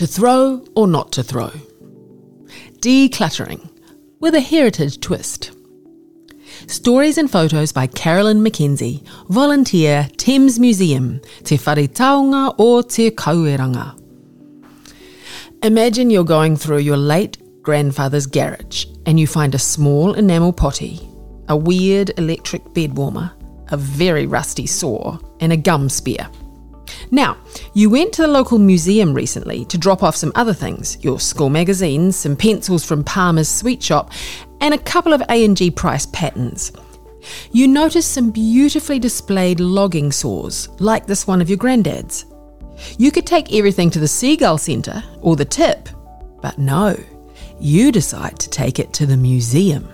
To throw or not to throw? Decluttering with a heritage twist. Stories and photos by Carolyn McKenzie, volunteer Thames Museum, Te Whare Taonga o Te Kauaeranga. Imagine you're going through your late grandfather's garage and you find a small enamel potty, a weird electric bed warmer, a very rusty saw, and a gum spear. Now, you went to the local museum recently to drop off some other things your school magazines, some pencils from Palmer's sweet shop, and a couple of A&G Price patterns. You noticed some beautifully displayed logging saws, like this one of your granddad's. You could take everything to the Seagull Centre or the tip, but no, you decide to take it to the museum.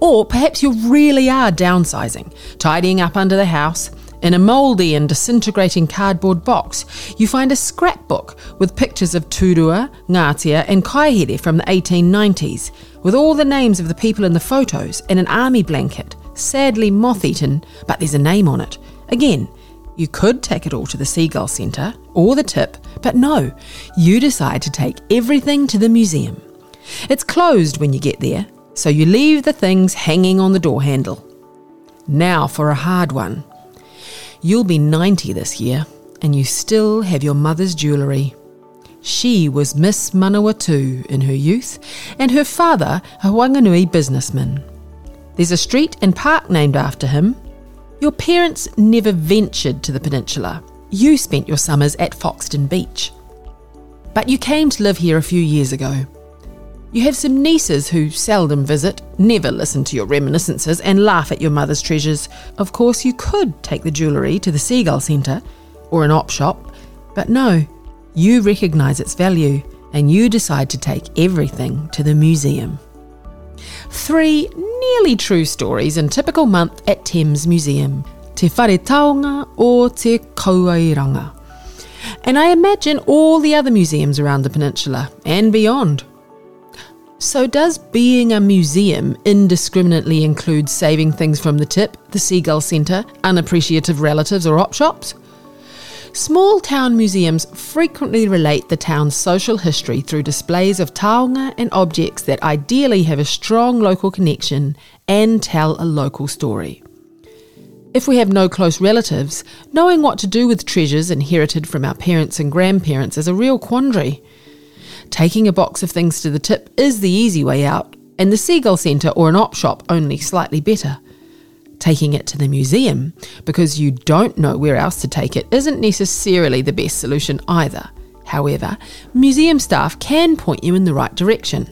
Or perhaps you really are downsizing, tidying up under the house, in a mouldy and disintegrating cardboard box, you find a scrapbook with pictures of Turua, Ngatea, and Kaihere from the 1890s, with all the names of the people in the photos and an army blanket, sadly moth eaten, but there's a name on it. Again, you could take it all to the Seagull Centre or the tip, but no, you decide to take everything to the museum. It's closed when you get there, so you leave the things hanging on the door handle. Now for a hard one. You'll be 90 this year, and you still have your mother's jewellery. She was Miss Manawatu in her youth, and her father a Wanganui businessman. There's a street and park named after him. Your parents never ventured to the peninsula. You spent your summers at Foxton Beach. But you came to live here a few years ago. You have some nieces who seldom visit, never listen to your reminiscences, and laugh at your mother's treasures. Of course, you could take the jewellery to the Seagull Centre or an op shop, but no, you recognise its value and you decide to take everything to the museum. Three nearly true stories in typical month at Thames Museum, Te Whare Taonga or Te Kauaeranga. And I imagine all the other museums around the peninsula and beyond. So, does being a museum indiscriminately include saving things from the tip, the Seagull Centre, unappreciative relatives, or op shops? Small town museums frequently relate the town's social history through displays of taonga and objects that ideally have a strong local connection and tell a local story. If we have no close relatives, knowing what to do with treasures inherited from our parents and grandparents is a real quandary. Taking a box of things to the tip is the easy way out, and the Seagull Centre or an op shop only slightly better. Taking it to the museum, because you don't know where else to take it, isn't necessarily the best solution either. However, museum staff can point you in the right direction.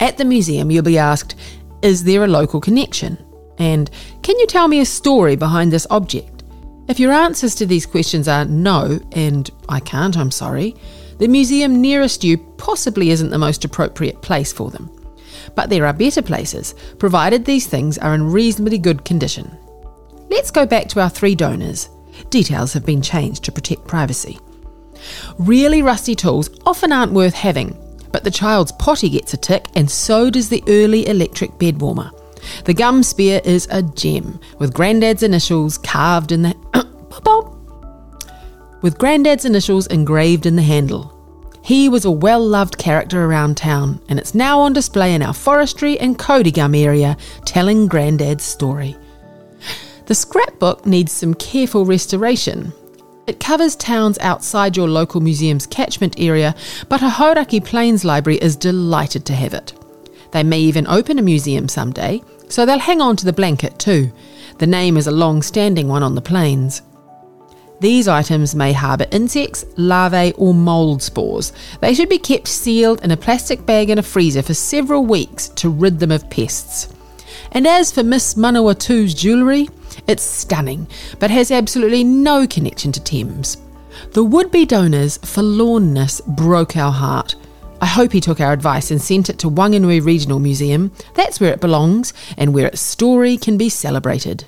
At the museum, you'll be asked, Is there a local connection? And can you tell me a story behind this object? If your answers to these questions are no, and I can't, I'm sorry, the museum nearest you possibly isn't the most appropriate place for them. But there are better places, provided these things are in reasonably good condition. Let's go back to our three donors. Details have been changed to protect privacy. Really rusty tools often aren't worth having, but the child's potty gets a tick, and so does the early electric bed warmer. The gum spear is a gem, with Grandad's initials carved in the. With Grandad's initials engraved in the handle. He was a well loved character around town, and it's now on display in our forestry and Kauri Gum area, telling Grandad's story. The scrapbook needs some careful restoration. It covers towns outside your local museum's catchment area, but a Hauraki Plains Library is delighted to have it. They may even open a museum someday, so they'll hang on to the blanket too. The name is a long standing one on the plains. These items may harbour insects, larvae, or mould spores. They should be kept sealed in a plastic bag in a freezer for several weeks to rid them of pests. And as for Miss Manawatu's jewellery, it's stunning, but has absolutely no connection to Thames. The would be donor's forlornness broke our heart. I hope he took our advice and sent it to Wanganui Regional Museum. That's where it belongs and where its story can be celebrated.